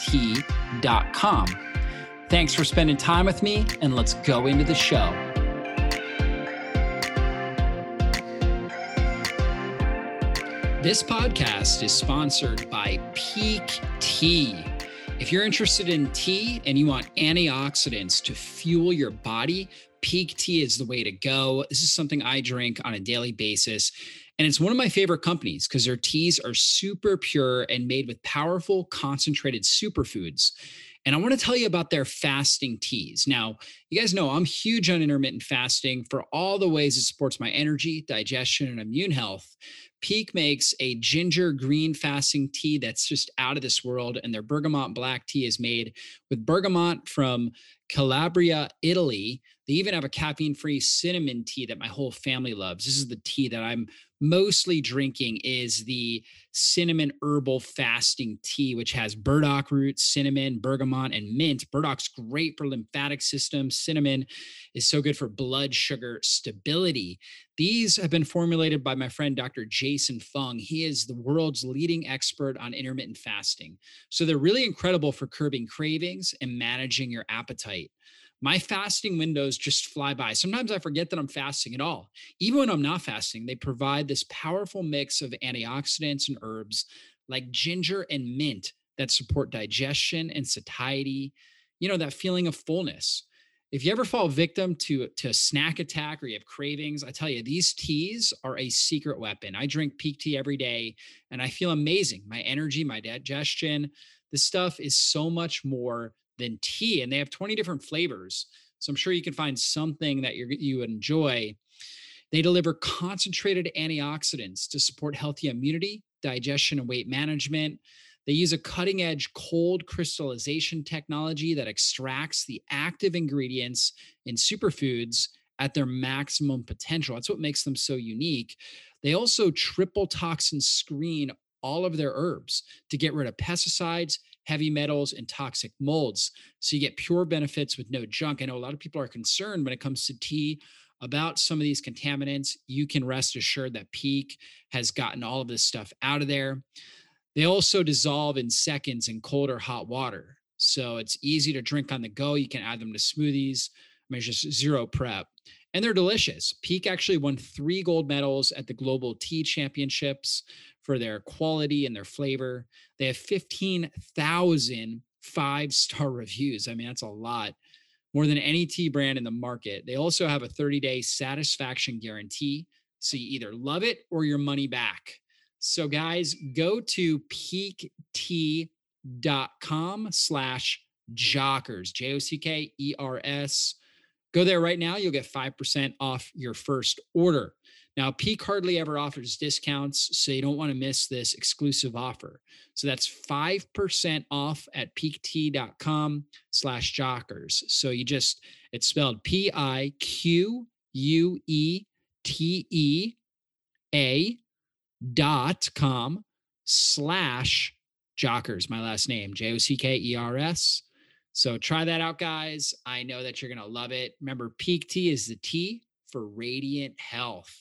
T.com. Thanks for spending time with me, and let's go into the show. This podcast is sponsored by Pique Tea. If you're interested in tea and you want antioxidants to fuel your body, Pique Tea is the way to go. This is something I drink on a daily basis. And it's one of my favorite companies because their teas are super pure and made with powerful, concentrated superfoods. And I want to tell you about their fasting teas. Now, you guys know I'm huge on intermittent fasting for all the ways it supports my energy, digestion, and immune health. Pique makes a ginger green fasting tea that's just out of this world. And their bergamot black tea is made with bergamot from Calabria, Italy. They even have a caffeine free cinnamon tea that my whole family loves. This is the tea that I'm mostly drinking is the cinnamon herbal fasting tea, which has burdock root, cinnamon, bergamot, and mint. Burdock's great for lymphatic system. Cinnamon is so good for blood sugar stability. These have been formulated by my friend Dr. Jason Fung. He is the world's leading expert on intermittent fasting. So they're really incredible for curbing cravings and managing your appetite my fasting windows just fly by. Sometimes I forget that I'm fasting at all. Even when I'm not fasting, they provide this powerful mix of antioxidants and herbs like ginger and mint that support digestion and satiety, you know, that feeling of fullness. If you ever fall victim to, to a snack attack or you have cravings, I tell you, these teas are a secret weapon. I drink Pique tea every day and I feel amazing. My energy, my digestion, this stuff is so much more than tea. And they have 20 different flavors. So I'm sure you can find something that you you enjoy. They deliver concentrated antioxidants to support healthy immunity, digestion, and weight management. They use a cutting edge cold crystallization technology that extracts the active ingredients in superfoods at their maximum potential. That's what makes them so unique. They also triple toxin screen all of their herbs to get rid of pesticides, heavy metals, and toxic molds. So you get pure benefits with no junk. I know a lot of people are concerned when it comes to tea about some of these contaminants. You can rest assured that Pique has gotten all of this stuff out of there. They also dissolve in seconds in cold or hot water. So it's easy to drink on the go. You can add them to smoothies. I mean, it's just zero prep. And they're delicious. Pique actually won three gold medals at the Global Tea Championships for their quality and their flavor. They have 15,000 five star reviews. I mean, that's a lot more than any tea brand in the market. They also have a 30 day satisfaction guarantee. So you either love it or your money back. So, guys, go to piquetea.com slash jockers, J O C K E R S. Go there right now. You'll get 5% off your first order. Now, Pique hardly ever offers discounts, so you don't want to miss this exclusive offer. So that's 5% off at piquetea.com slash jockers. So you just, it's spelled P I Q U E T E A dot com slash jockers, my last name, J O C K E R S. So try that out, guys. I know that you're going to love it. Remember, Pique Tea is the T for radiant health.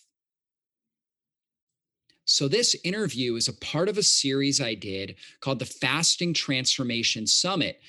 So, this interview is a part of a series I did called the Fasting Transformation Summit.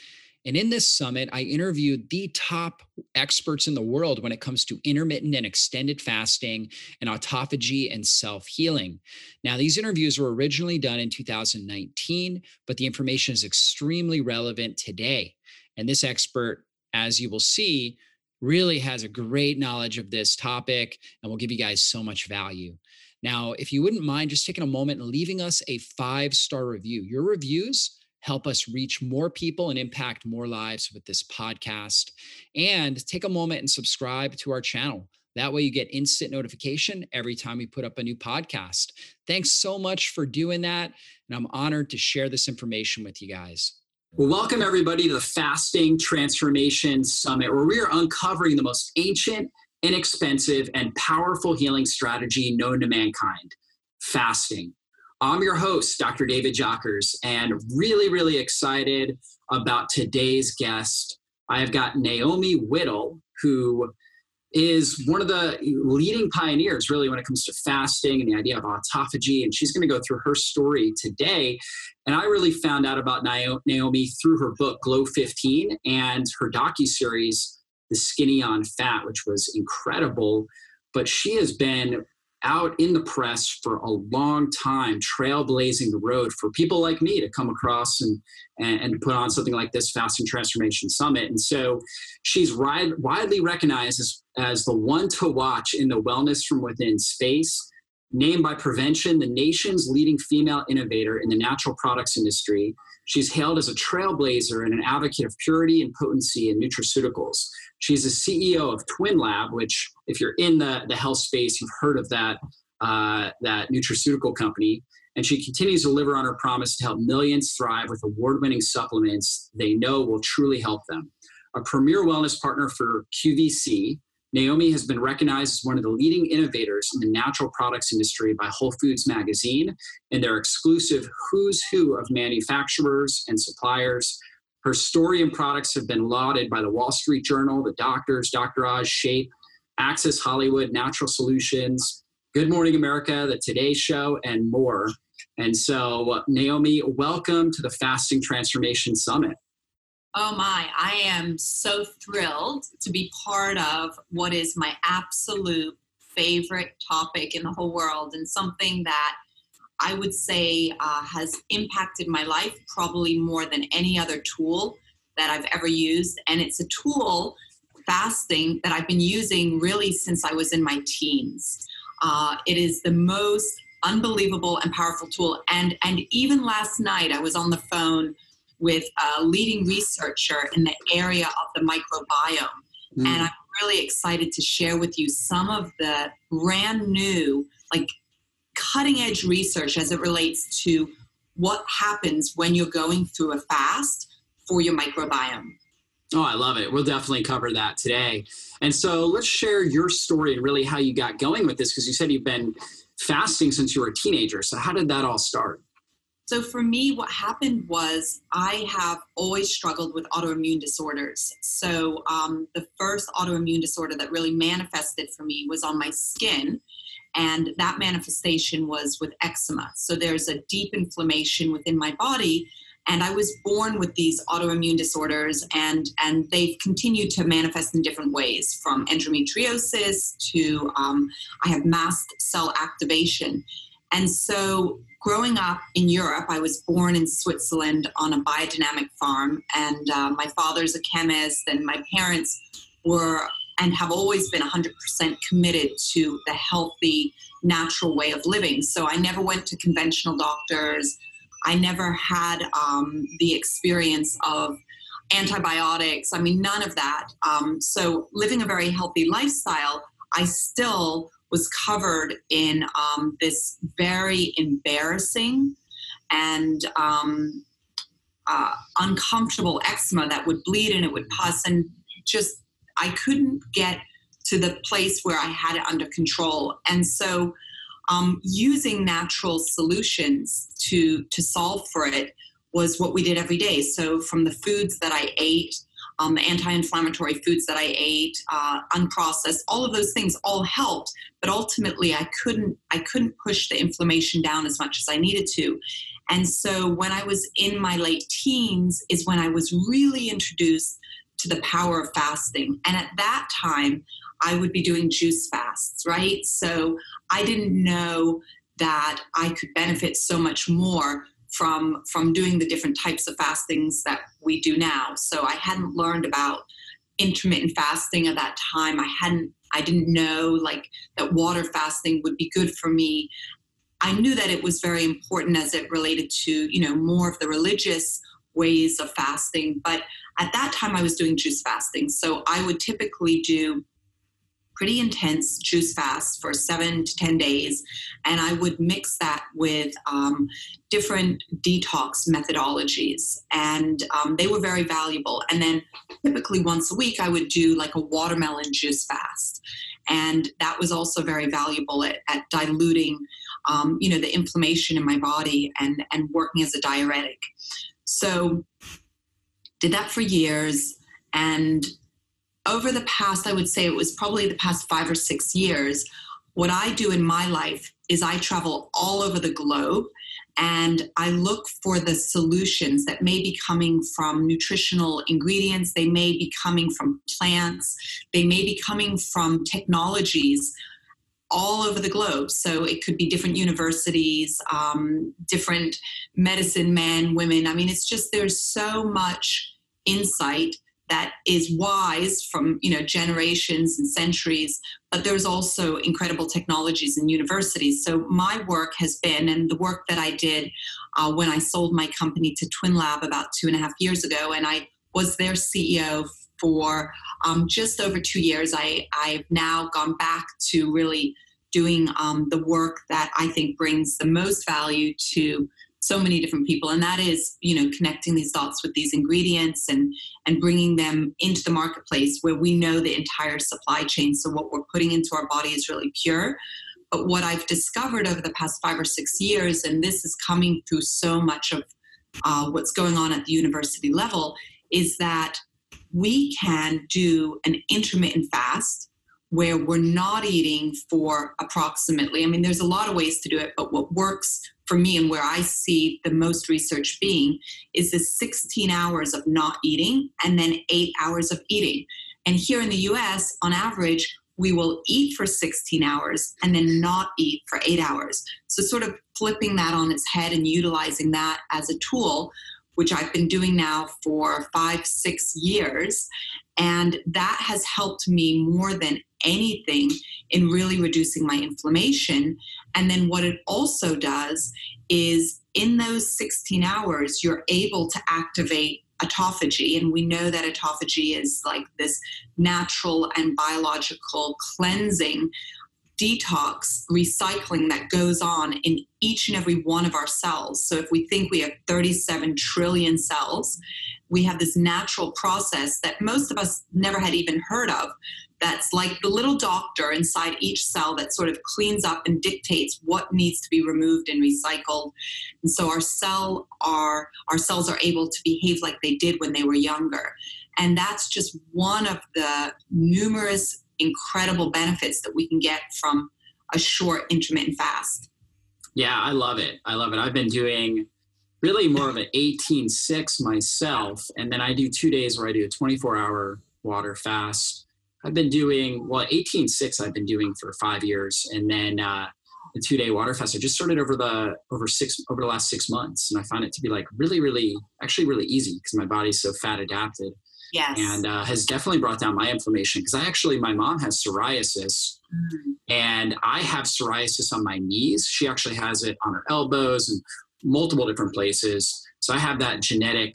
And in this summit, I interviewed the top experts in the world when it comes to intermittent and extended fasting and autophagy and self healing. Now, these interviews were originally done in 2019, but the information is extremely relevant today. And this expert, as you will see, really has a great knowledge of this topic and will give you guys so much value. Now, if you wouldn't mind just taking a moment and leaving us a five star review, your reviews help us reach more people and impact more lives with this podcast. And take a moment and subscribe to our channel. That way, you get instant notification every time we put up a new podcast. Thanks so much for doing that. And I'm honored to share this information with you guys. Well, welcome everybody to the Fasting Transformation Summit, where we are uncovering the most ancient, inexpensive, and powerful healing strategy known to mankind fasting. I'm your host, Dr. David Jockers, and really, really excited about today's guest. I have got Naomi Whittel, who is one of the leading pioneers, really, when it comes to fasting and the idea of autophagy. And she's going to go through her story today. And I really found out about Naomi through her book, Glow 15, and her docu-series, The Skinny on Fat, which was incredible. But she has been out in the press for a long time, trailblazing the road for people like me to come across and, and, and put on something like this Fasting Transformation Summit. And so she's widely recognized as, as the one to watch in the wellness from within space. Named by Prevention the nation's leading female innovator in the natural products industry, she's hailed as a trailblazer and an advocate of purity and potency in nutraceuticals. She's the CEO of Twinlab, which, if you're in the, the health space, you've heard of that, uh, that nutraceutical company. And she continues to deliver on her promise to help millions thrive with award winning supplements they know will truly help them. A premier wellness partner for QVC, Naomi has been recognized as one of the leading innovators in the natural products industry by Whole Foods magazine and their exclusive Who's Who of manufacturers and suppliers her story and products have been lauded by the Wall Street Journal, the doctors, Dr. Oz, Shape, Access Hollywood, Natural Solutions, Good Morning America, The Today Show, and more. And so, Naomi, welcome to the Fasting Transformation Summit. Oh my, I am so thrilled to be part of what is my absolute favorite topic in the whole world and something that I would say uh, has impacted my life probably more than any other tool that I've ever used. And it's a tool, fasting, that I've been using really since I was in my teens. Uh, it is the most unbelievable and powerful tool. And, and even last night, I was on the phone with a leading researcher in the area of the microbiome. Mm. And I'm really excited to share with you some of the brand new, like cutting edge research as it relates to what happens when you're going through a fast for your microbiome. Oh, I love it. We'll definitely cover that today. And so let's share your story and really how you got going with this because you said you've been fasting since you were a teenager. So, how did that all start? So, for me, what happened was I have always struggled with autoimmune disorders. So, um, the first autoimmune disorder that really manifested for me was on my skin and that manifestation was with eczema. So there's a deep inflammation within my body. And I was born with these autoimmune disorders, and, and they've continued to manifest in different ways from endometriosis to um, I have mast cell activation. And so, growing up in Europe, I was born in Switzerland on a biodynamic farm, and uh, my father's a chemist, and my parents were and have always been 100% committed to the healthy, natural way of living. So I never went to conventional doctors. I never had um, the experience of antibiotics. I mean, none of that. Um, so living a very healthy lifestyle, I still was covered in um, this very embarrassing and um, uh, uncomfortable eczema that would bleed and it would pus and just I couldn't get to the place where I had it under control. And so um, using natural solutions to to solve for it was what we did every day. So from the foods that I ate, um, the anti-inflammatory foods that I ate, uh, unprocessed, all of those things all helped. But ultimately, I couldn't I couldn't push the inflammation down as much as I needed to. And so when I was in my late teens is when I was really introduced to the power of fasting. And at that time, I would be doing juice fasts, right? So I didn't know that I could benefit so much more from from doing the different types of fastings that we do now. So I hadn't learned about intermittent fasting at that time. I hadn't I didn't know like that water fasting would be good for me. I knew that it was very important as it related to, you know, more of the religious ways of fasting, but at that time I was doing juice fasting. So I would typically do pretty intense juice fast for seven to 10 days. And I would mix that with um, different detox methodologies. And um, they were very valuable. And then typically once a week, I would do like a watermelon juice fast. And that was also very valuable at, at diluting, um, you know, the inflammation in my body and, and working as a diuretic. So did that for years. And over the past, I would say it was probably the past five or six years, what I do in my life is I travel all over the globe and I look for the solutions that may be coming from nutritional ingredients, they may be coming from plants, they may be coming from technologies all over the globe. So it could be different universities, um, different medicine men, women. I mean, it's just there's so much insight that is wise from you know generations and centuries but there's also incredible technologies in universities. So my work has been and the work that i did uh, when i sold my company to twinlab about two and a half years ago and i was their ceo for um, just over two years I, i've now gone back to really doing um, the work that i think brings the most value to so many different people. And that is you know connecting these dots with these ingredients and and bringing them into the marketplace where we know the entire supply chain. So what we're putting into our body is really pure. But what i've discovered over the past five or six years and this is coming through so much of uh, what's going on at the university level is that we can do an intermittent fast where we're not eating for approximately, I mean, there's a lot of ways to do it, but what works for me and where I see the most research being is the 16 hours of not eating and then eight hours of eating. And here in the US, on average, we will eat for 16 hours and then not eat for eight hours. So, sort of flipping that on its head and utilizing that as a tool, which I've been doing now for five, six years. And that has helped me more than anything in really reducing my inflammation. And then what it also does is in those 16 hours, you're able to activate autophagy. And we know that autophagy is like this natural and biological cleansing detox recycling that goes on in each and every one of our cells. So if we think we have 37 trillion cells, we have this natural process that most of us never had even heard of that's like the little doctor inside each cell that sort of cleans up and dictates what needs to be removed and recycled. And so our cell our our cells are able to behave like they did when they were younger. And that's just one of the numerous incredible benefits that we can get from a short intermittent fast. Yeah i love it. I love it. I've been doing really more of an 18-6 myself and then i do two days where i do a 24 hour water fast I've been doing well 18.6 I've been doing for five years, and then uh, the two day water fast I just started over the over six over the last six months, and I find it to be like really really actually really easy because my body's so fat adapted. Yes. And uh, has definitely brought down my inflammation because I actually my mom has psoriasis, mm. and I have psoriasis on my knees. She actually has it on her elbows and multiple different places. So I have that genetic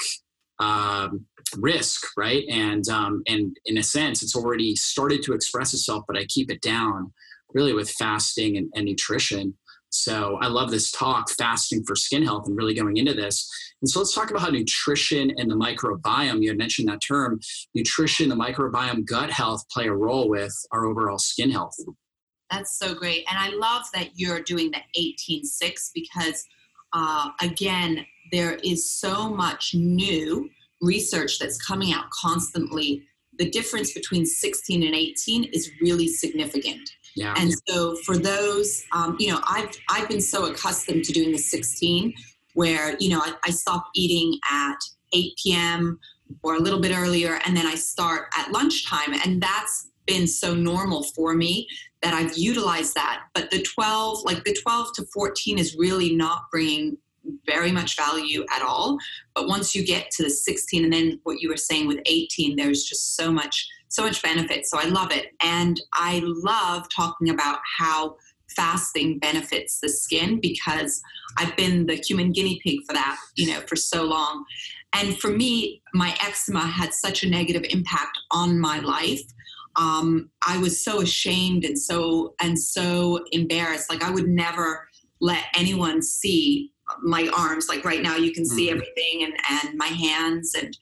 um, risk, right? And um, and in a sense, it's already started to express itself, but I keep it down really with fasting and, and nutrition. So I love this talk, fasting for skin health, and really going into this. And so let's talk about how nutrition and the microbiome, you had mentioned that term, nutrition, the microbiome, gut health play a role with our overall skin health. That's so great. And I love that you're doing the 18-6 because, uh, again, there is so much new research that's coming out constantly, the difference between 16 and 18 is really significant. Yeah. And so for those, um, you know, I've I've been so accustomed to doing the 16 where, you know, I, I stop eating at 8 p.m. or a little bit earlier, and then I start at lunchtime. And that's been so normal for me that I've utilized that. But the 12, like the 12 to 14 is really not bringing very much value at all. But once you get to the 16 and then what you were saying with 18, there's just so much, so much benefit. So I love it. And I love talking about how fasting benefits the skin because I've been the human guinea pig for that, you know, for so long. And for me, my eczema had such a negative impact on my life. Um, I was so ashamed and so and so embarrassed. Like I would never let anyone see my arms. Like right now, you can see mm-hmm. everything and and my hands and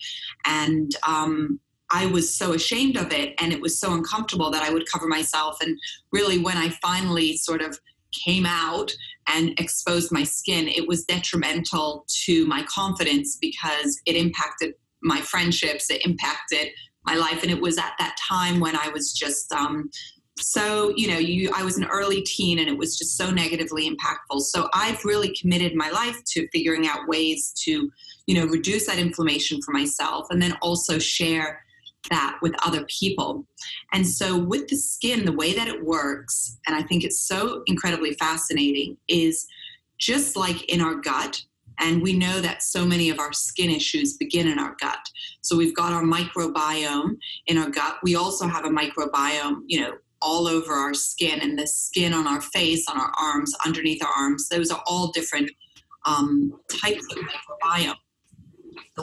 and um, I was so ashamed of it and it was so uncomfortable that I would cover myself. And really, when I finally sort of came out and exposed my skin, it was detrimental to my confidence because it impacted my friendships, it impacted my life. And it was at that time when I was just um, so, you know, you I was an early teen and it was just so negatively impactful. So I've really committed my life to figuring out ways to, you know, reduce that inflammation for myself and then also share that with other people. And so, with the skin, the way that it works, and I think it's so incredibly fascinating, is just like in our gut. And we know that so many of our skin issues begin in our gut. So, we've got our microbiome in our gut. We also have a microbiome, you know, all over our skin and the skin on our face, on our arms, underneath our arms. Those are all different um, types of microbiome.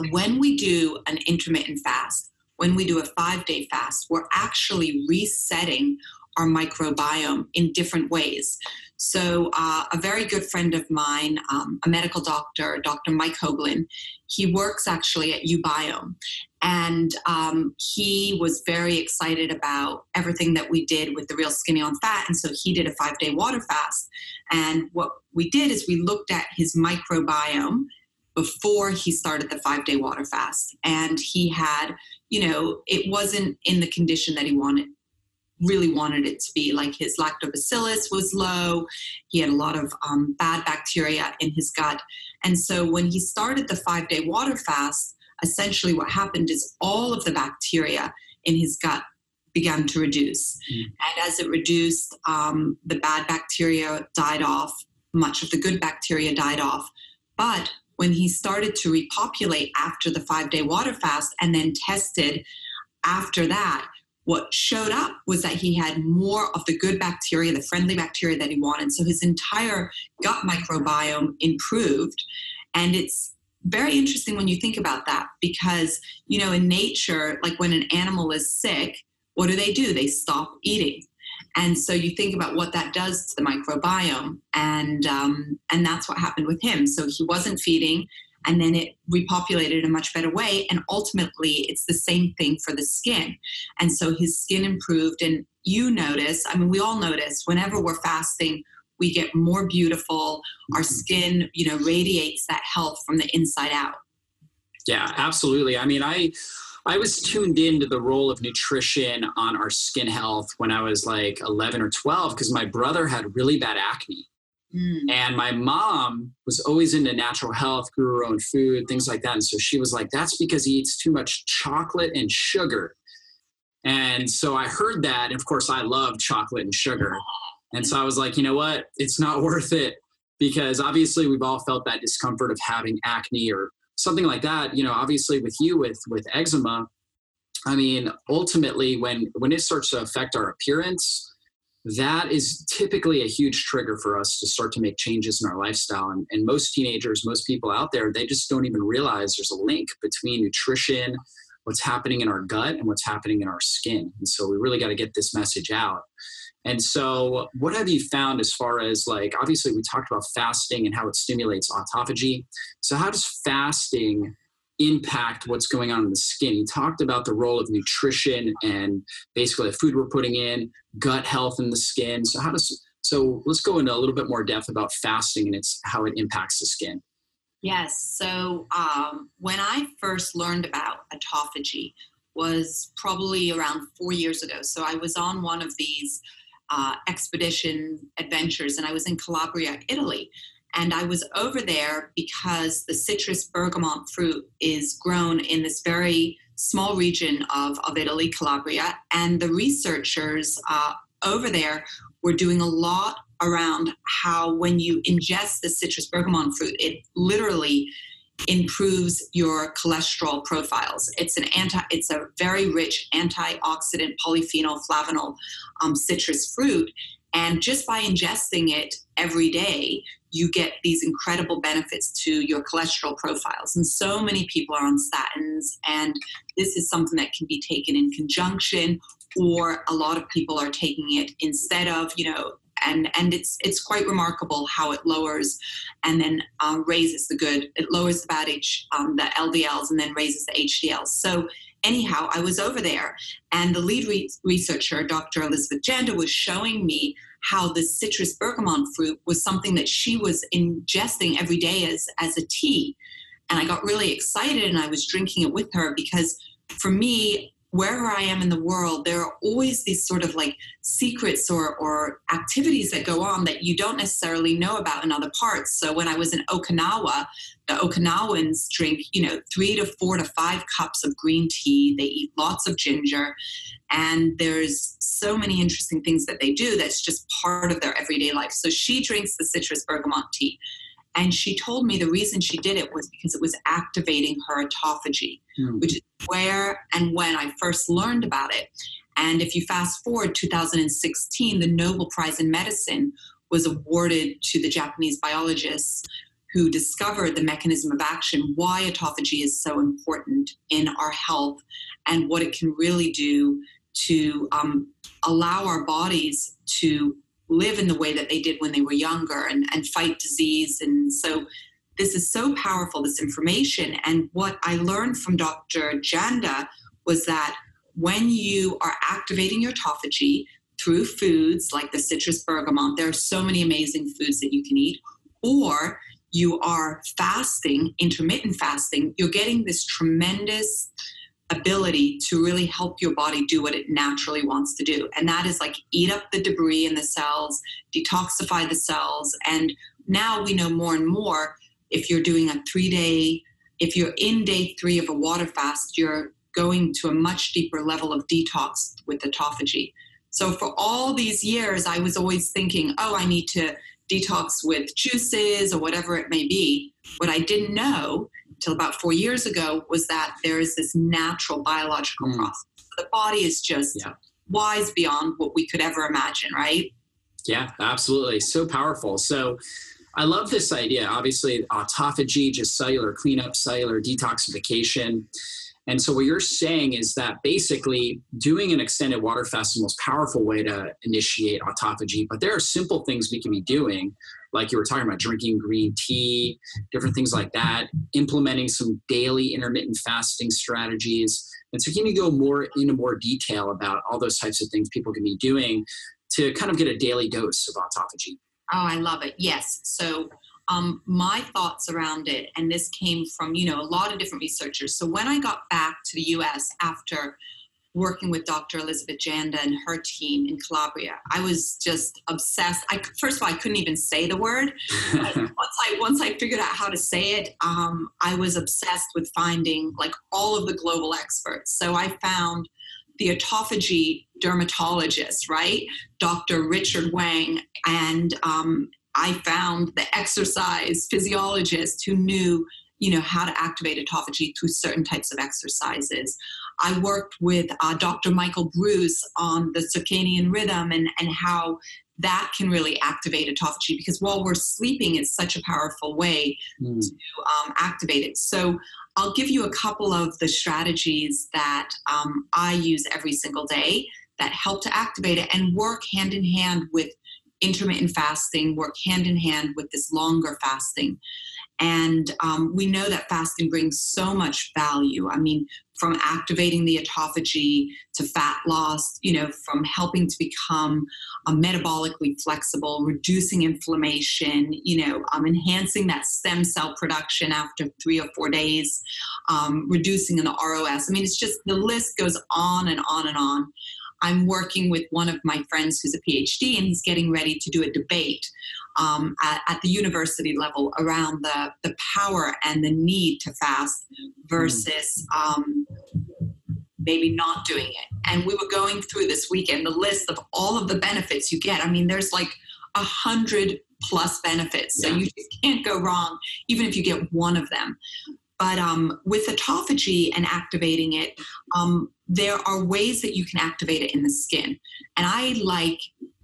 When we do an intermittent fast, when we do a five day fast, we're actually resetting our microbiome in different ways. So, uh, a very good friend of mine, um, a medical doctor, Dr. Mike Hoagland, he works actually at uBiome. And um, he was very excited about everything that we did with the Real Skinny on Fat. And so he did a five day water fast. And what we did is we looked at his microbiome before he started the five day water fast. And he had you know, it wasn't in the condition that he wanted really wanted it to be. Like his lactobacillus was low, he had a lot of um, bad bacteria in his gut. And so when he started the five day water fast, essentially what happened is all of the bacteria in his gut began to reduce. Mm. And as it reduced, um, the bad bacteria died off, much of the good bacteria died off. But when he started to repopulate after the five day water fast and then tested after that, what showed up was that he had more of the good bacteria, the friendly bacteria that he wanted. So his entire gut microbiome improved. And it's very interesting when you think about that because, you know, in nature, like when an animal is sick, what do they do? They stop eating. And so you think about what that does to the microbiome, and um, and that's what happened with him. So he wasn't feeding, and then it repopulated in a much better way. And ultimately, it's the same thing for the skin. And so his skin improved. And you notice, I mean, we all notice whenever we're fasting, we get more beautiful. Our mm-hmm. skin, you know, radiates that health from the inside out. Yeah, absolutely. I mean, I I was tuned into the role of nutrition on our skin health when I was like 11 or 12 because my brother had really bad acne. Mm. And my mom was always into natural health, grew her own food, things like that. And so she was like, that's because he eats too much chocolate and sugar. And so I heard that. And of course, I love chocolate and sugar. And so I was like, you know what? It's not worth it because obviously we've all felt that discomfort of having acne or something like that you know obviously with you with with eczema i mean ultimately when when it starts to affect our appearance that is typically a huge trigger for us to start to make changes in our lifestyle. And, and most teenagers most people out there they just don't even realize there's a link between nutrition what's happening in our gut and what's happening in our skin. And so we really got to get this message out. And so, what have you found as far as like, obviously, we talked about fasting and how it stimulates autophagy. So, how does fasting impact what's going on in the skin? He talked about the role of nutrition and basically the food we're putting in, gut health in the skin. So, how does so let's go into a little bit more depth about fasting and its how it impacts the skin. Yes. So um, when I first learned about autophagy was probably around four years ago. So I was on one of these uh, expedition adventures, and I was in Calabria, Italy. And I was over there because the citrus bergamot fruit is grown in this very small region of, of Italy, Calabria. And the researchers uh, over there were doing a lot around how when you ingest the citrus bergamot fruit, it literally improves your cholesterol profiles. It's an anti, it's a very rich antioxidant polyphenol flavanol um, citrus fruit, and just by ingesting it every day, you get these incredible benefits to your cholesterol profiles. And so many people are on statins, and this is something that can be taken in conjunction, or a lot of people are taking it instead of, you know, and and it's it's quite remarkable how it lowers and then uh, raises the good. It lowers the bad H, um, the LDLs, and then raises the HDLs. So anyhow, I was over there, and the lead re- researcher, Dr. Elizabeth Janda, was showing me how the citrus bergamot fruit was something that she was ingesting every day as as a tea, and I got really excited, and I was drinking it with her because for me wherever I am in the world, there are always these sort of like secrets or, or activities that go on that you don't necessarily know about in other parts. So when I was in Okinawa, the Okinawans drink, you know, three to four to five cups of green tea. They eat lots of ginger. And there's so many interesting things that they do that's just part of their everyday life. So she drinks the citrus bergamot tea. And she told me the reason she did it was because it was activating her autophagy, mm. which is where and when I first learned about it. And if you fast forward 2016, the Nobel Prize in Medicine was awarded to the Japanese biologists who discovered the mechanism of action, why autophagy is so important in our health, and what it can really do to um, allow our bodies to live in the way that they did when they were younger and, and fight disease. And so this is so powerful, this information. And what I learned from Dr. Janda was that when you are activating your autophagy through foods like the citrus bergamot, there are so many amazing foods that you can eat, or you are fasting, intermittent fasting, you're getting this tremendous ability to really help your body do what it naturally wants to do. And that is like eat up the debris in the cells, detoxify the cells. And now we know more and more if you're doing a three day, if you're in day three of a water fast, you're going to a much deeper level of detox with autophagy. So for all these years, I was always thinking, oh, I need to detox with juices or whatever it may be. What I didn't know till about four years ago was that there is this natural biological mm. process. The body is just yeah. wise beyond what we could ever imagine, right? Yeah, absolutely. So powerful. So I love this idea. Obviously, autophagy, just cellular cleanup, cellular detoxification. And so, what you're saying is that basically doing an extended water fast is the most powerful way to initiate autophagy. But there are simple things we can be doing like you were talking about drinking green tea, different things like that, implementing some daily intermittent fasting strategies. And so can you go more into more detail about all those types of things people can be doing to kind of get a daily dose of autophagy? Oh, I love it. Yes. So um, my thoughts around it, and this came from, you know, a lot of different researchers. So when I got back to the US after working with Dr. Elizabeth Janda and her team in Calabria. I was just obsessed. I first of all, I couldn't even say the word. once I once I figured out how to say it, um, I was obsessed with finding like all of the global experts. So I found the autophagy dermatologist, right, Dr. Richard Wang, and um, I found the exercise physiologist who knew you know how to activate autophagy through certain types of exercises I worked with uh, Dr. Michael Breus on the circadian rhythm and, and how that can really activate autophagy because while we're sleeping, it's such a powerful way mm. to um, activate it. So I'll give you a couple of the strategies that um, I use every single day that help to activate it and work hand in hand with intermittent fasting, work hand in hand with this longer fasting. And um, we know that fasting brings so much value. I mean, from activating the autophagy to fat loss, you know, from helping to become uh, metabolically flexible, reducing inflammation, you know, um, enhancing that stem cell production after three or four days, um, reducing the ROS. I mean, it's just the list goes on and on and on. I'm working with one of my friends who's a PhD and he's getting ready to do a debate um, at, at, the university level around the, the power and the need to fast versus um, maybe not doing it. And we were going through this weekend the list of all of the benefits you get. I mean, there's like a hundred plus benefits, so yeah. you just can't go wrong, even if you get one of them. But um, with autophagy and activating it, um, there are ways that you can activate it in the skin. And I like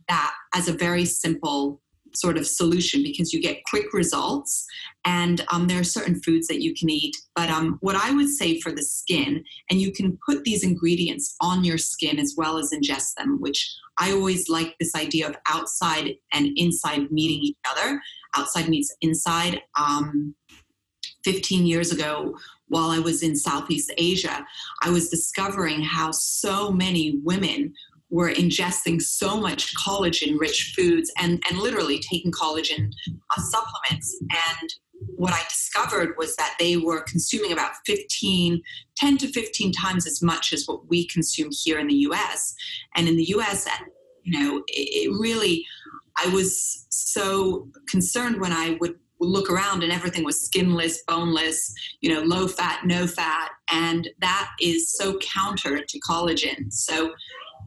that as a very simple sort of solution because you get quick results and um, there are certain foods that you can eat but um, what i would say for the skin and you can put these ingredients on your skin as well as ingest them which i always like this idea of outside and inside meeting each other outside meets inside um, 15 years ago while i was in southeast asia i was discovering how so many women were ingesting so much collagen rich foods and, and literally taking collagen uh, supplements. And what I discovered was that they were consuming about 15, 10 to 15 times as much as what we consume here in the US. And in the US, you know, it, it really, I was so concerned when I would look around and everything was skinless, boneless, you know, low fat, no fat. And that is so counter to collagen. So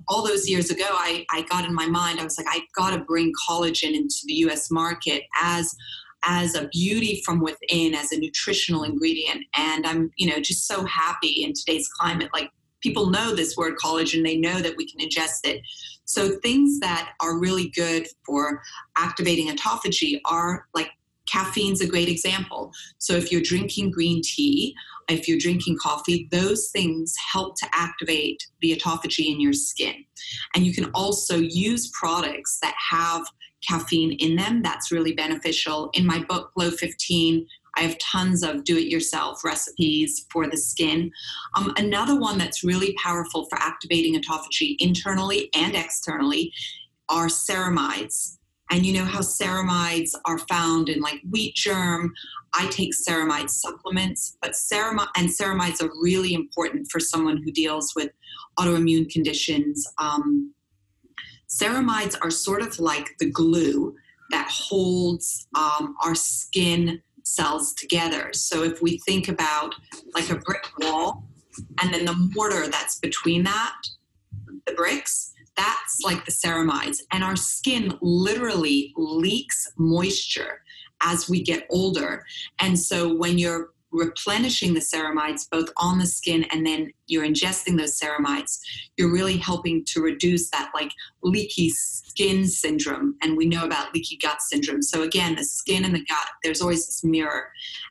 all those years ago, I, I got in my mind, I was like, I've got to bring collagen into the US market as as a beauty from within, as a nutritional ingredient. And I'm, you know, just so happy in today's climate. Like people know this word collagen, they know that we can ingest it. So things that are really good for activating autophagy are like caffeine's a great example. So if you're drinking green tea, if you're drinking coffee, those things help to activate the autophagy in your skin. And you can also use products that have caffeine in them. That's really beneficial. In my book, Glow 15, I have tons of do it yourself recipes for the skin. Um, another one that's really powerful for activating autophagy internally and externally are ceramides. And you know how ceramides are found in like wheat germ. I take ceramide supplements, but ceramide and ceramides are really important for someone who deals with autoimmune conditions. Um, ceramides are sort of like the glue that holds um, our skin cells together. So if we think about like a brick wall and then the mortar that's between that, the bricks, that's like the ceramides. And our skin literally leaks moisture as we get older. And so when you're replenishing the ceramides both on the skin and then you're ingesting those ceramides you're really helping to reduce that like leaky skin syndrome and we know about leaky gut syndrome so again the skin and the gut there's always this mirror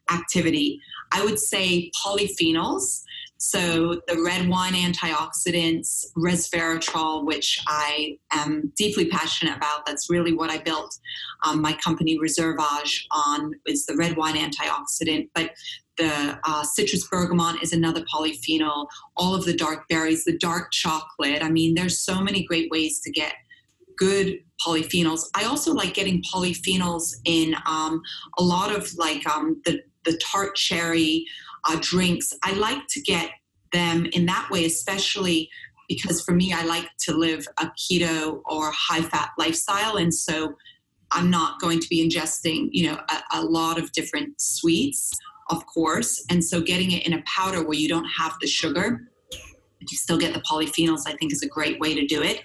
activity i would say polyphenols so the red wine antioxidants, resveratrol, which I am deeply passionate about. That's really what I built um, my company ReserveAge on is the red wine antioxidant. But the uh, citrus bergamot is another polyphenol. All of the dark berries, the dark chocolate. I mean, there's so many great ways to get good polyphenols. I also like getting polyphenols in um, a lot of like um, the the tart cherry uh, drinks. I like to get them in that way, especially because for me, I like to live a keto or high fat lifestyle. And so I'm not going to be ingesting, you know, a, a lot of different sweets, of course. And so getting it in a powder where you don't have the sugar, you still get the polyphenols, I think is a great way to do it.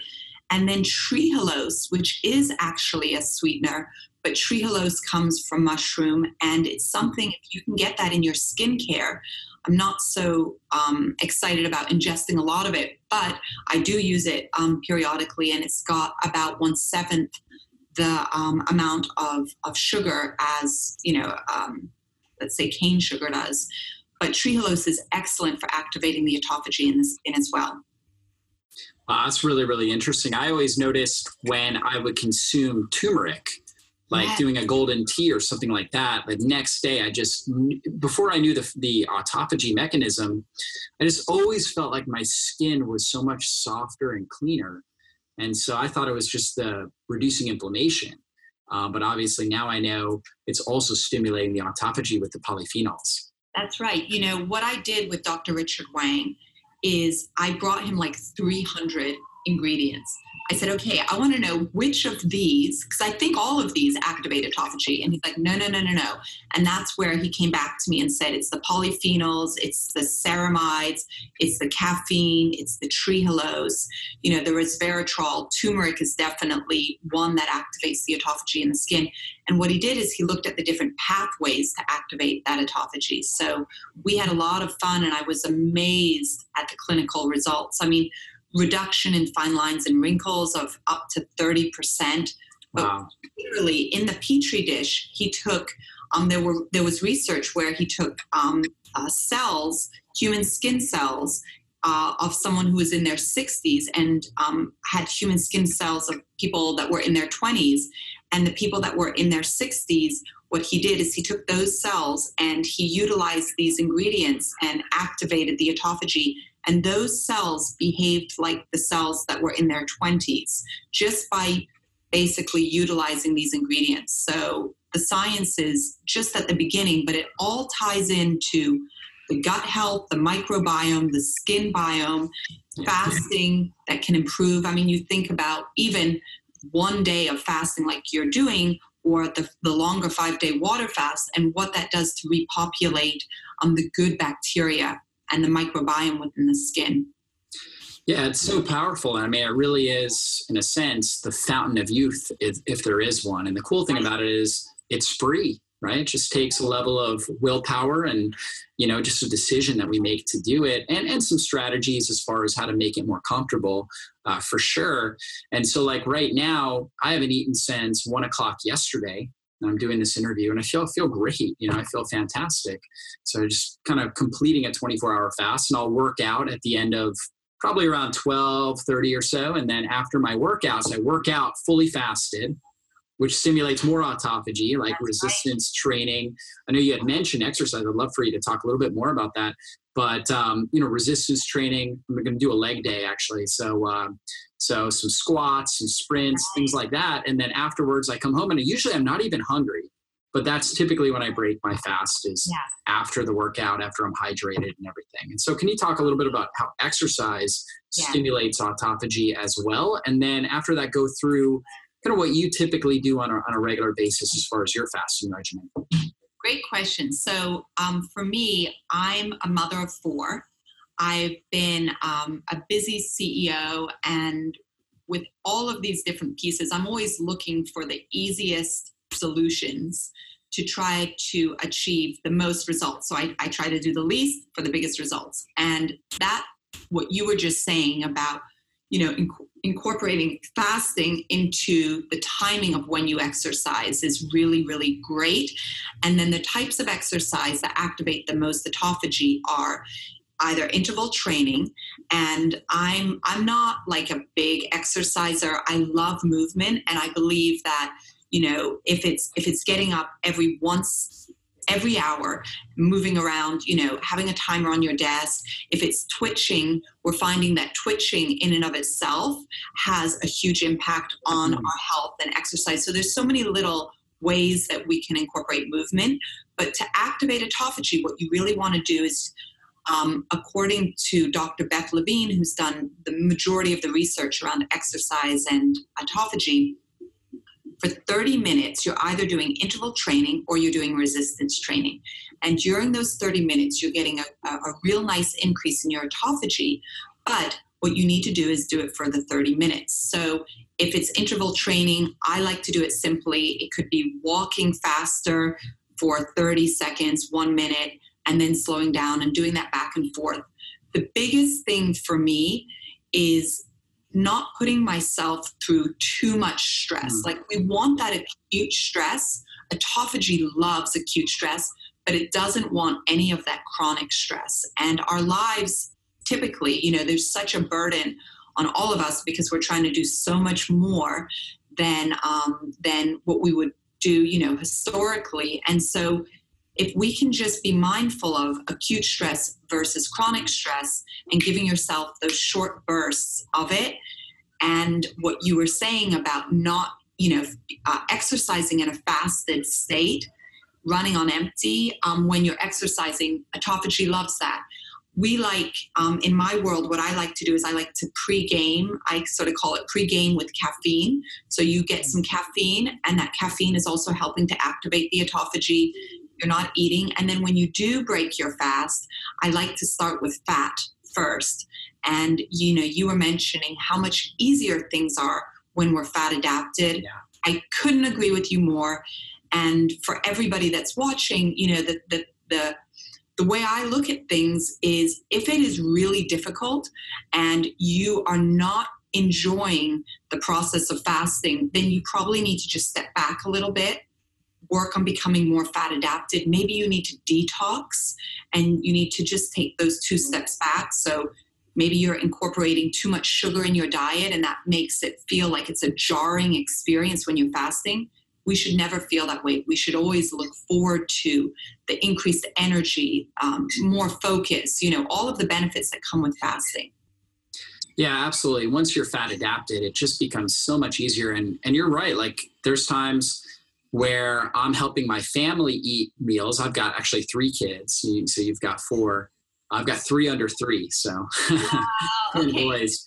And then trehalose, which is actually a sweetener, but trehalose comes from mushroom, and it's something, if you can get that in your skincare, I'm not so um, excited about ingesting a lot of it, but I do use it um, periodically, and it's got about one seventh the um, amount of, of sugar as, you know, um, let's say cane sugar does. But trehalose is excellent for activating the autophagy in the skin as well. Wow, that's really, really interesting. I always noticed when I would consume turmeric, like yeah. doing a golden tea or something like that. The next day, I just before I knew the the autophagy mechanism, I just always felt like my skin was so much softer and cleaner, and so I thought it was just the reducing inflammation. Uh, but obviously now I know it's also stimulating the autophagy with the polyphenols. That's right. You know what I did with Dr. Richard Wang is I brought him like 300 ingredients I said, okay, I want to know which of these, because I think all of these activate autophagy. And he's like, no, no, no, no, no. And that's where he came back to me and said, it's the polyphenols, it's the ceramides, it's the caffeine, it's the trehalose, you know, the resveratrol. Turmeric is definitely one that activates the autophagy in the skin. And what he did is he looked at the different pathways to activate that autophagy. So we had a lot of fun, and I was amazed at the clinical results. I mean, reduction in fine lines and wrinkles of up to 30%. Wow. But literally in the petri dish, he took um, there were there was research where he took um, uh, cells, human skin cells, uh, of someone who was in their 60s and um, had human skin cells of people that were in their 20s, and the people that were in their 60s. What he did is he took those cells and he utilized these ingredients and activated the autophagy and those cells behaved like the cells that were in their 20s just by basically utilizing these ingredients. So the science is just at the beginning, but it all ties into the gut health, the microbiome, the skin biome, fasting that can improve. I mean, you think about even one day of fasting like you're doing or the, the longer five day water fast and what that does to repopulate um, the good bacteria and the microbiome within the skin. Yeah, it's so powerful. And I mean, it really is, in a sense, the fountain of youth, if, if there is one. And the cool thing about it is it's free, right? It just takes a level of willpower and, you know, just a decision that we make to do it and, and some strategies as far as how to make it more comfortable uh, for sure. And so, like right now, I haven't eaten since one o'clock yesterday. And I'm doing this interview and I feel feel great. You know, I feel fantastic. So just kind of completing a 24 hour fast and I'll work out at the end of probably around 12, 30 or so. And then after my workouts, I work out fully fasted, which stimulates more autophagy, like That's resistance right. training. I know you had mentioned exercise. I'd love for you to talk a little bit more about that. But um, you know, resistance training. I'm going to do a leg day actually. So uh, so some squats, some sprints, things like that. And then afterwards, I come home and usually I'm not even hungry. But that's typically when I break my fast is yeah. after the workout, after I'm hydrated and everything. And so, can you talk a little bit about how exercise yeah. stimulates autophagy as well? And then after that, go through kind of what you typically do on a, on a regular basis as far as your fasting regimen. Great question. So, um, for me, I'm a mother of four. I've been um, a busy CEO, and with all of these different pieces, I'm always looking for the easiest solutions to try to achieve the most results. So I, I try to do the least for the biggest results. And that, what you were just saying about, you know, inc- incorporating fasting into the timing of when you exercise is really, really great. And then the types of exercise that activate the most autophagy are either interval training and i'm i'm not like a big exerciser i love movement and i believe that you know if it's if it's getting up every once every hour moving around you know having a timer on your desk if it's twitching we're finding that twitching in and of itself has a huge impact on mm-hmm. our health and exercise so there's so many little ways that we can incorporate movement but to activate autophagy what you really want to do is um, according to Dr. Beth Levine, who's done the majority of the research around exercise and autophagy, for 30 minutes, you're either doing interval training or you're doing resistance training. And during those 30 minutes, you're getting a, a, a real nice increase in your autophagy. But what you need to do is do it for the 30 minutes. So if it's interval training, I like to do it simply. It could be walking faster for 30 seconds, one minute and then slowing down and doing that back and forth. The biggest thing for me is not putting myself through too much stress. Mm. Like we want that acute stress. Autophagy loves acute stress, but it doesn't want any of that chronic stress. And our lives typically, you know, there's such a burden on all of us because we're trying to do so much more than um, than what we would do, you know, historically. And so if we can just be mindful of acute stress versus chronic stress and giving yourself those short bursts of it. And what you were saying about not you know uh, exercising in a fasted state running on empty um, when you're exercising autophagy loves that. We like um, in my world what i like to do is i like to pre-game. I sort of call it pre-game with caffeine. So you get some caffeine and that caffeine is also helping to activate the autophagy you're not eating. And then when you do break your fast i like to start with fat first. And you know you were mentioning how much easier things are when we're fat adapted. Yeah. i couldn't agree with you more. And for everybody that's watching you know the the the the way I look at things is if it is really difficult and you are not enjoying the process of fasting, then you probably need to just step back a little bit, work on becoming more fat adapted. Maybe you need to detox and you need to just take those two steps back. So maybe you're incorporating too much sugar in your diet and that makes it feel like it's a jarring experience when you're fasting we should never feel that way. We should always look forward to the increased energy, um, more focus, you know, all of the benefits that come with fasting. Yeah, absolutely. Once you're fat adapted, it just becomes so much easier. And and you're right. Like there's times where I'm helping my family eat meals. I've got actually three kids, so you've got four. I've got three under three, so wow, okay. boys.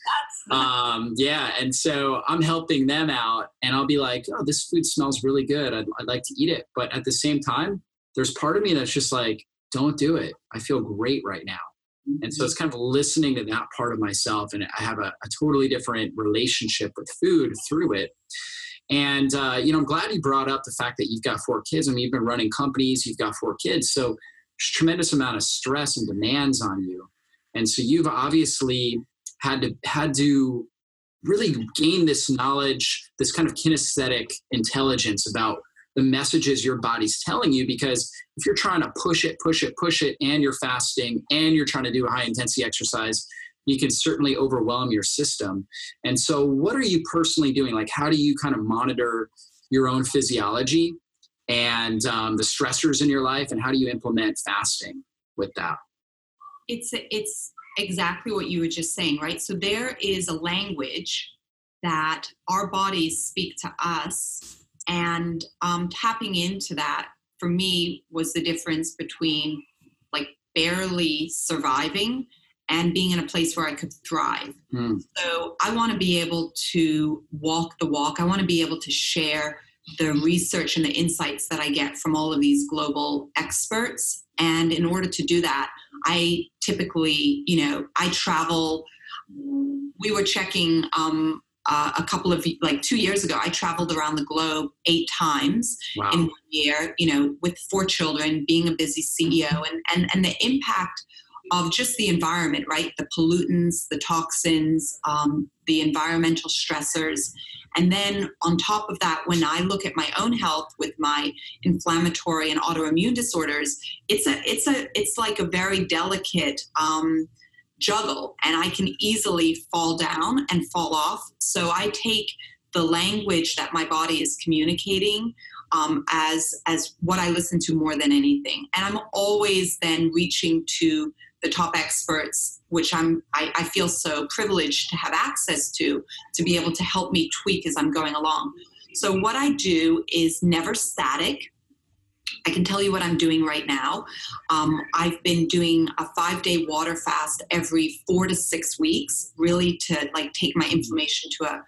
Um, yeah, and so I'm helping them out, and I'll be like, "Oh, this food smells really good. I'd, I'd like to eat it." But at the same time, there's part of me that's just like, "Don't do it. I feel great right now." And so it's kind of listening to that part of myself, and I have a, a totally different relationship with food through it. And uh, you know, I'm glad you brought up the fact that you've got four kids. I mean, you've been running companies, you've got four kids, so tremendous amount of stress and demands on you. And so you've obviously had to had to really gain this knowledge, this kind of kinesthetic intelligence about the messages your body's telling you because if you're trying to push it, push it, push it, and you're fasting and you're trying to do a high intensity exercise, you can certainly overwhelm your system. And so, what are you personally doing? Like, how do you kind of monitor your own physiology and um, the stressors in your life and how do you implement fasting with that it's it's exactly what you were just saying right so there is a language that our bodies speak to us and um, tapping into that for me was the difference between like barely surviving and being in a place where I could thrive. Mm. So I want to be able to walk the walk. I want to be able to share the research and the insights that I get from all of these global experts. And in order to do that, I typically, you know, I travel. We were checking um, uh, a couple of like two years ago. I traveled around the globe eight times wow. in one year. You know, with four children, being a busy CEO, and and and the impact of just the environment, right? The pollutants, the toxins, um, the environmental stressors. And then on top of that, when I look at my own health with my inflammatory and autoimmune disorders, it's a it's a it's like a very delicate um, juggle, and I can easily fall down and fall off. So I take the language that my body is communicating um, as as what I listen to more than anything, and I'm always then reaching to the top experts, which I'm I, I, feel so privileged to have access to, to be able to help me tweak as I'm going along. So what I do is never static. I can tell you what I'm doing right now. Um, I've been doing a five day water fast every four to six weeks, really to like take my inflammation to a,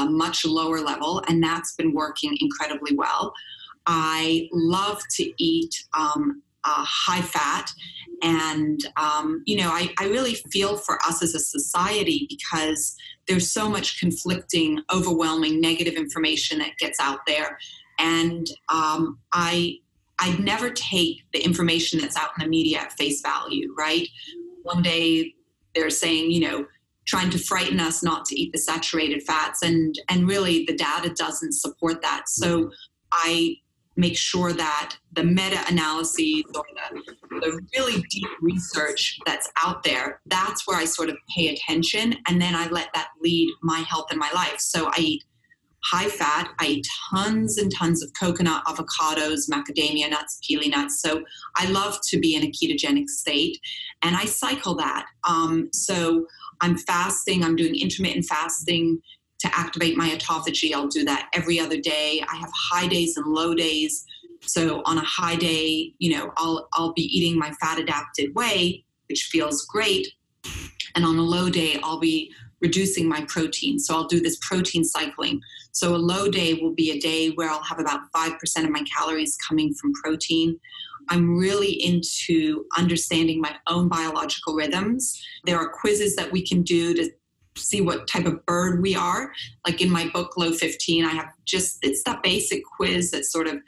a much lower level, and that's been working incredibly well. I love to eat um, uh, high fat. And, um, you know, I, I really feel for us as a society because there's so much conflicting, overwhelming negative information that gets out there. And um, I, I never take the information that's out in the media at face value, right? One day they're saying, you know, trying to frighten us not to eat the saturated fats and and really the data doesn't support that so i make sure that the meta-analyses or the, the really deep research that's out there that's where i sort of pay attention and then i let that lead my health and my life. So i eat high fat i eat tons and tons of coconut avocados macadamia nuts pili nuts. So i love to be in a ketogenic state and i cycle that. Um, so i'm fasting i'm doing intermittent fasting to activate my autophagy. I'll do that every other day. I have high days and low days. So on a high day, you know, I'll I'll be eating my fat adapted way which feels great. And on a low day, I'll be reducing my protein. So I'll do this protein cycling. So a low day will be a day where I'll have about 5% of my calories coming from protein. I'm really into understanding my own biological rhythms. There are quizzes that we can do to see what type of bird we are. Like in my book, Glow 15, I have just, it's that basic quiz that sort of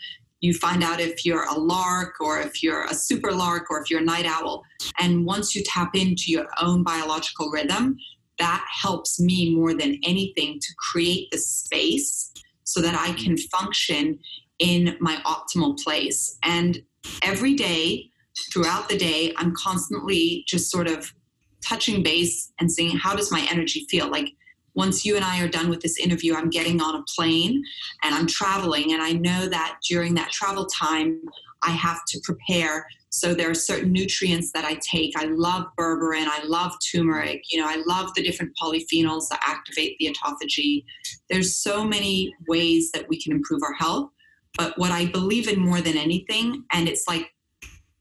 you find out if you're a lark or if you're a super lark or if you're a night owl. And once you tap into your own biological rhythm, that helps me more than anything to create the space so that I can function in my optimal place. And every day, throughout the day, I'm constantly just sort of touching base and seeing how does my energy feel like once you and I are done with this interview, I'm getting on a plane and I'm traveling. And I know that during that travel time, I have to prepare. So there are certain nutrients that I take. I love berberine, I love turmeric, you know, I love the different polyphenols that activate the autophagy. There's so many ways that we can improve our health. But what I believe in more than anything, and it's like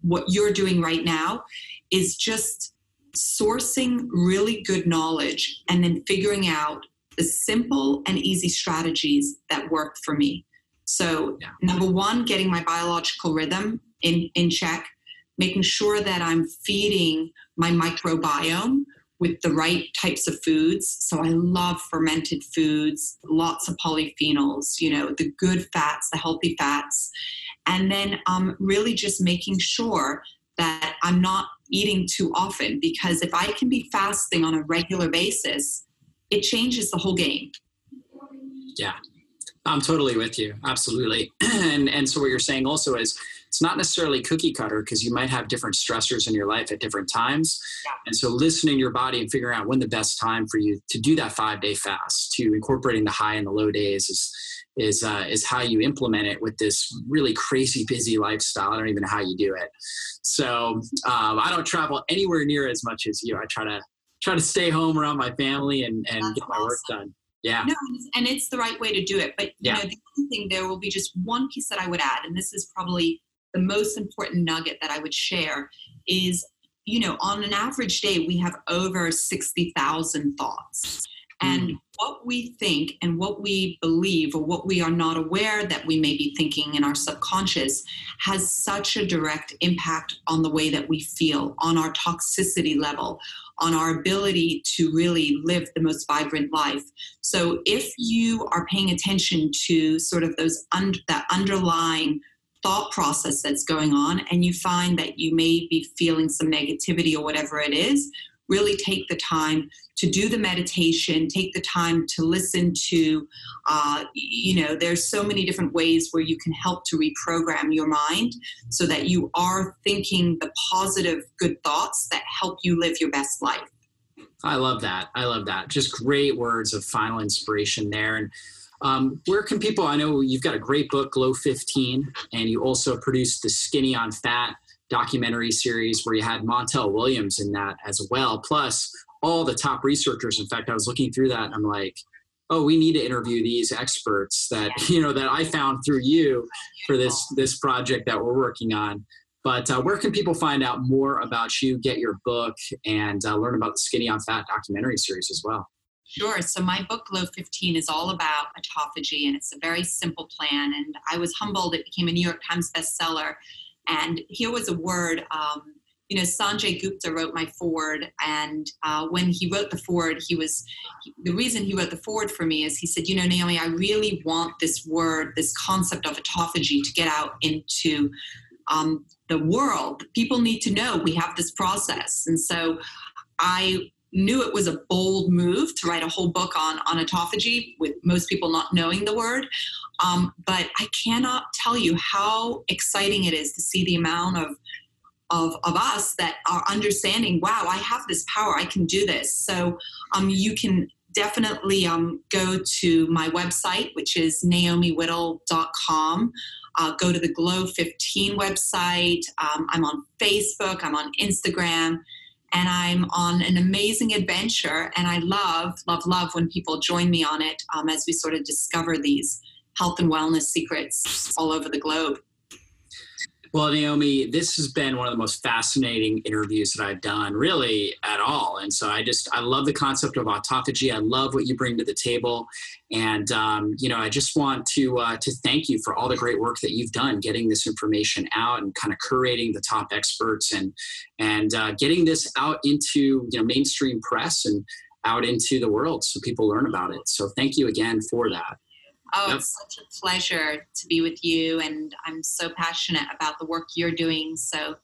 what you're doing right now, is just sourcing really good knowledge and then figuring out the simple and easy strategies that work for me. So, yeah. number one, getting my biological rhythm in, in check, making sure that I'm feeding my microbiome with the right types of foods. So, I love fermented foods, lots of polyphenols, you know, the good fats, the healthy fats. And then um, really just making sure that I'm not eating too often because if I can be fasting on a regular basis, it changes the whole game. Yeah, I'm totally with you. Absolutely. and and so what you're saying also is it's not necessarily cookie cutter because you might have different stressors in your life at different times. Yeah. And so listening to your body and figuring out when the best time for you to do that five day fast, to incorporating the high and the low days is is uh, is how you implement it with this really crazy busy lifestyle. I don't even know how you do it. So um, I don't travel anywhere near as much as you. I try to try to stay home around my family and and That's get my awesome. work done. Yeah. No, and it's the right way to do it. But you yeah. know, the other thing there will be just one piece that I would add, and this is probably the most important nugget that I would share is, you know, on an average day we have over sixty thousand thoughts. And mm. what we think and what we believe or what we are not aware that we may be thinking in our subconscious has such a direct impact on the way that we feel, on our toxicity level, on our ability to really live the most vibrant life. So if you are paying attention to sort of those un- that underlying thought process that's going on and you find that you may be feeling some negativity or whatever it is, really take the time to do the meditation, take the time to listen to, uh, you know, there's so many different ways where you can help to reprogram your mind so that you are thinking the positive, good thoughts that help you live your best life. I love that. I love that. Just great words of final inspiration there. And um, where can people? I know you've got a great book, Glow 15, and you also produced the Skinny on Fat documentary series where you had Montel Williams in that as well. Plus, all the top researchers. In fact, I was looking through that and I'm like, oh, we need to interview these experts that you know that I found through you for this this project that we're working on. But uh, where can people find out more about you, get your book, and uh, learn about the Skinny on Fat documentary series as well? Sure. So my book, Glow 15, is all about autophagy, and it's a very simple plan. And I was humbled; it became a New York Times bestseller. And here was a word um, you know, Sanjay Gupta wrote my forward, and uh, when he wrote the forward, he was the reason he wrote the forward for me is he said, you know, Naomi, I really want this word, this concept of autophagy, to get out into um, the world. People need to know we have this process, and so I knew it was a bold move to write a whole book on on autophagy, with most people not knowing the word. Um, but I cannot tell you how exciting it is to see the amount of of, of us that are understanding, wow, I have this power, I can do this. So um, you can definitely um, go to my website, which is naomiwhittel.com. Uh, go to the Glow 15 website. Um, I'm on Facebook, I'm on Instagram, and I'm on an amazing adventure. And I love, love, love when people join me on it um, as we sort of discover these health and wellness secrets all over the globe. Well, Naomi, this has been one of the most fascinating interviews that I've done, really, at all. And so I just, I love the concept of autophagy. I love what you bring to the table. And, um, you know, I just want to, uh, to thank you for all the great work that you've done getting this information out and kind of curating the top experts and, and uh, getting this out into, you know, mainstream press and out into the world so people learn about it. So thank you again for that. Oh, yep. it's such a pleasure to be with you. And I'm so passionate about the work you're doing. So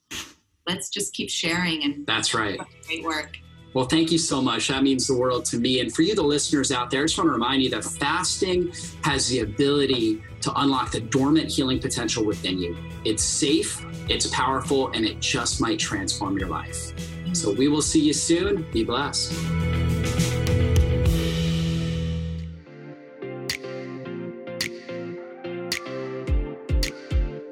let's just keep sharing and that's right. Great work. Well, thank you so much. That means the world to me. And for you, the listeners out there, I just want to remind you that fasting has the ability to unlock the dormant healing potential within you. It's safe, it's powerful, and it just might transform your life. So we will see you soon. Be blessed.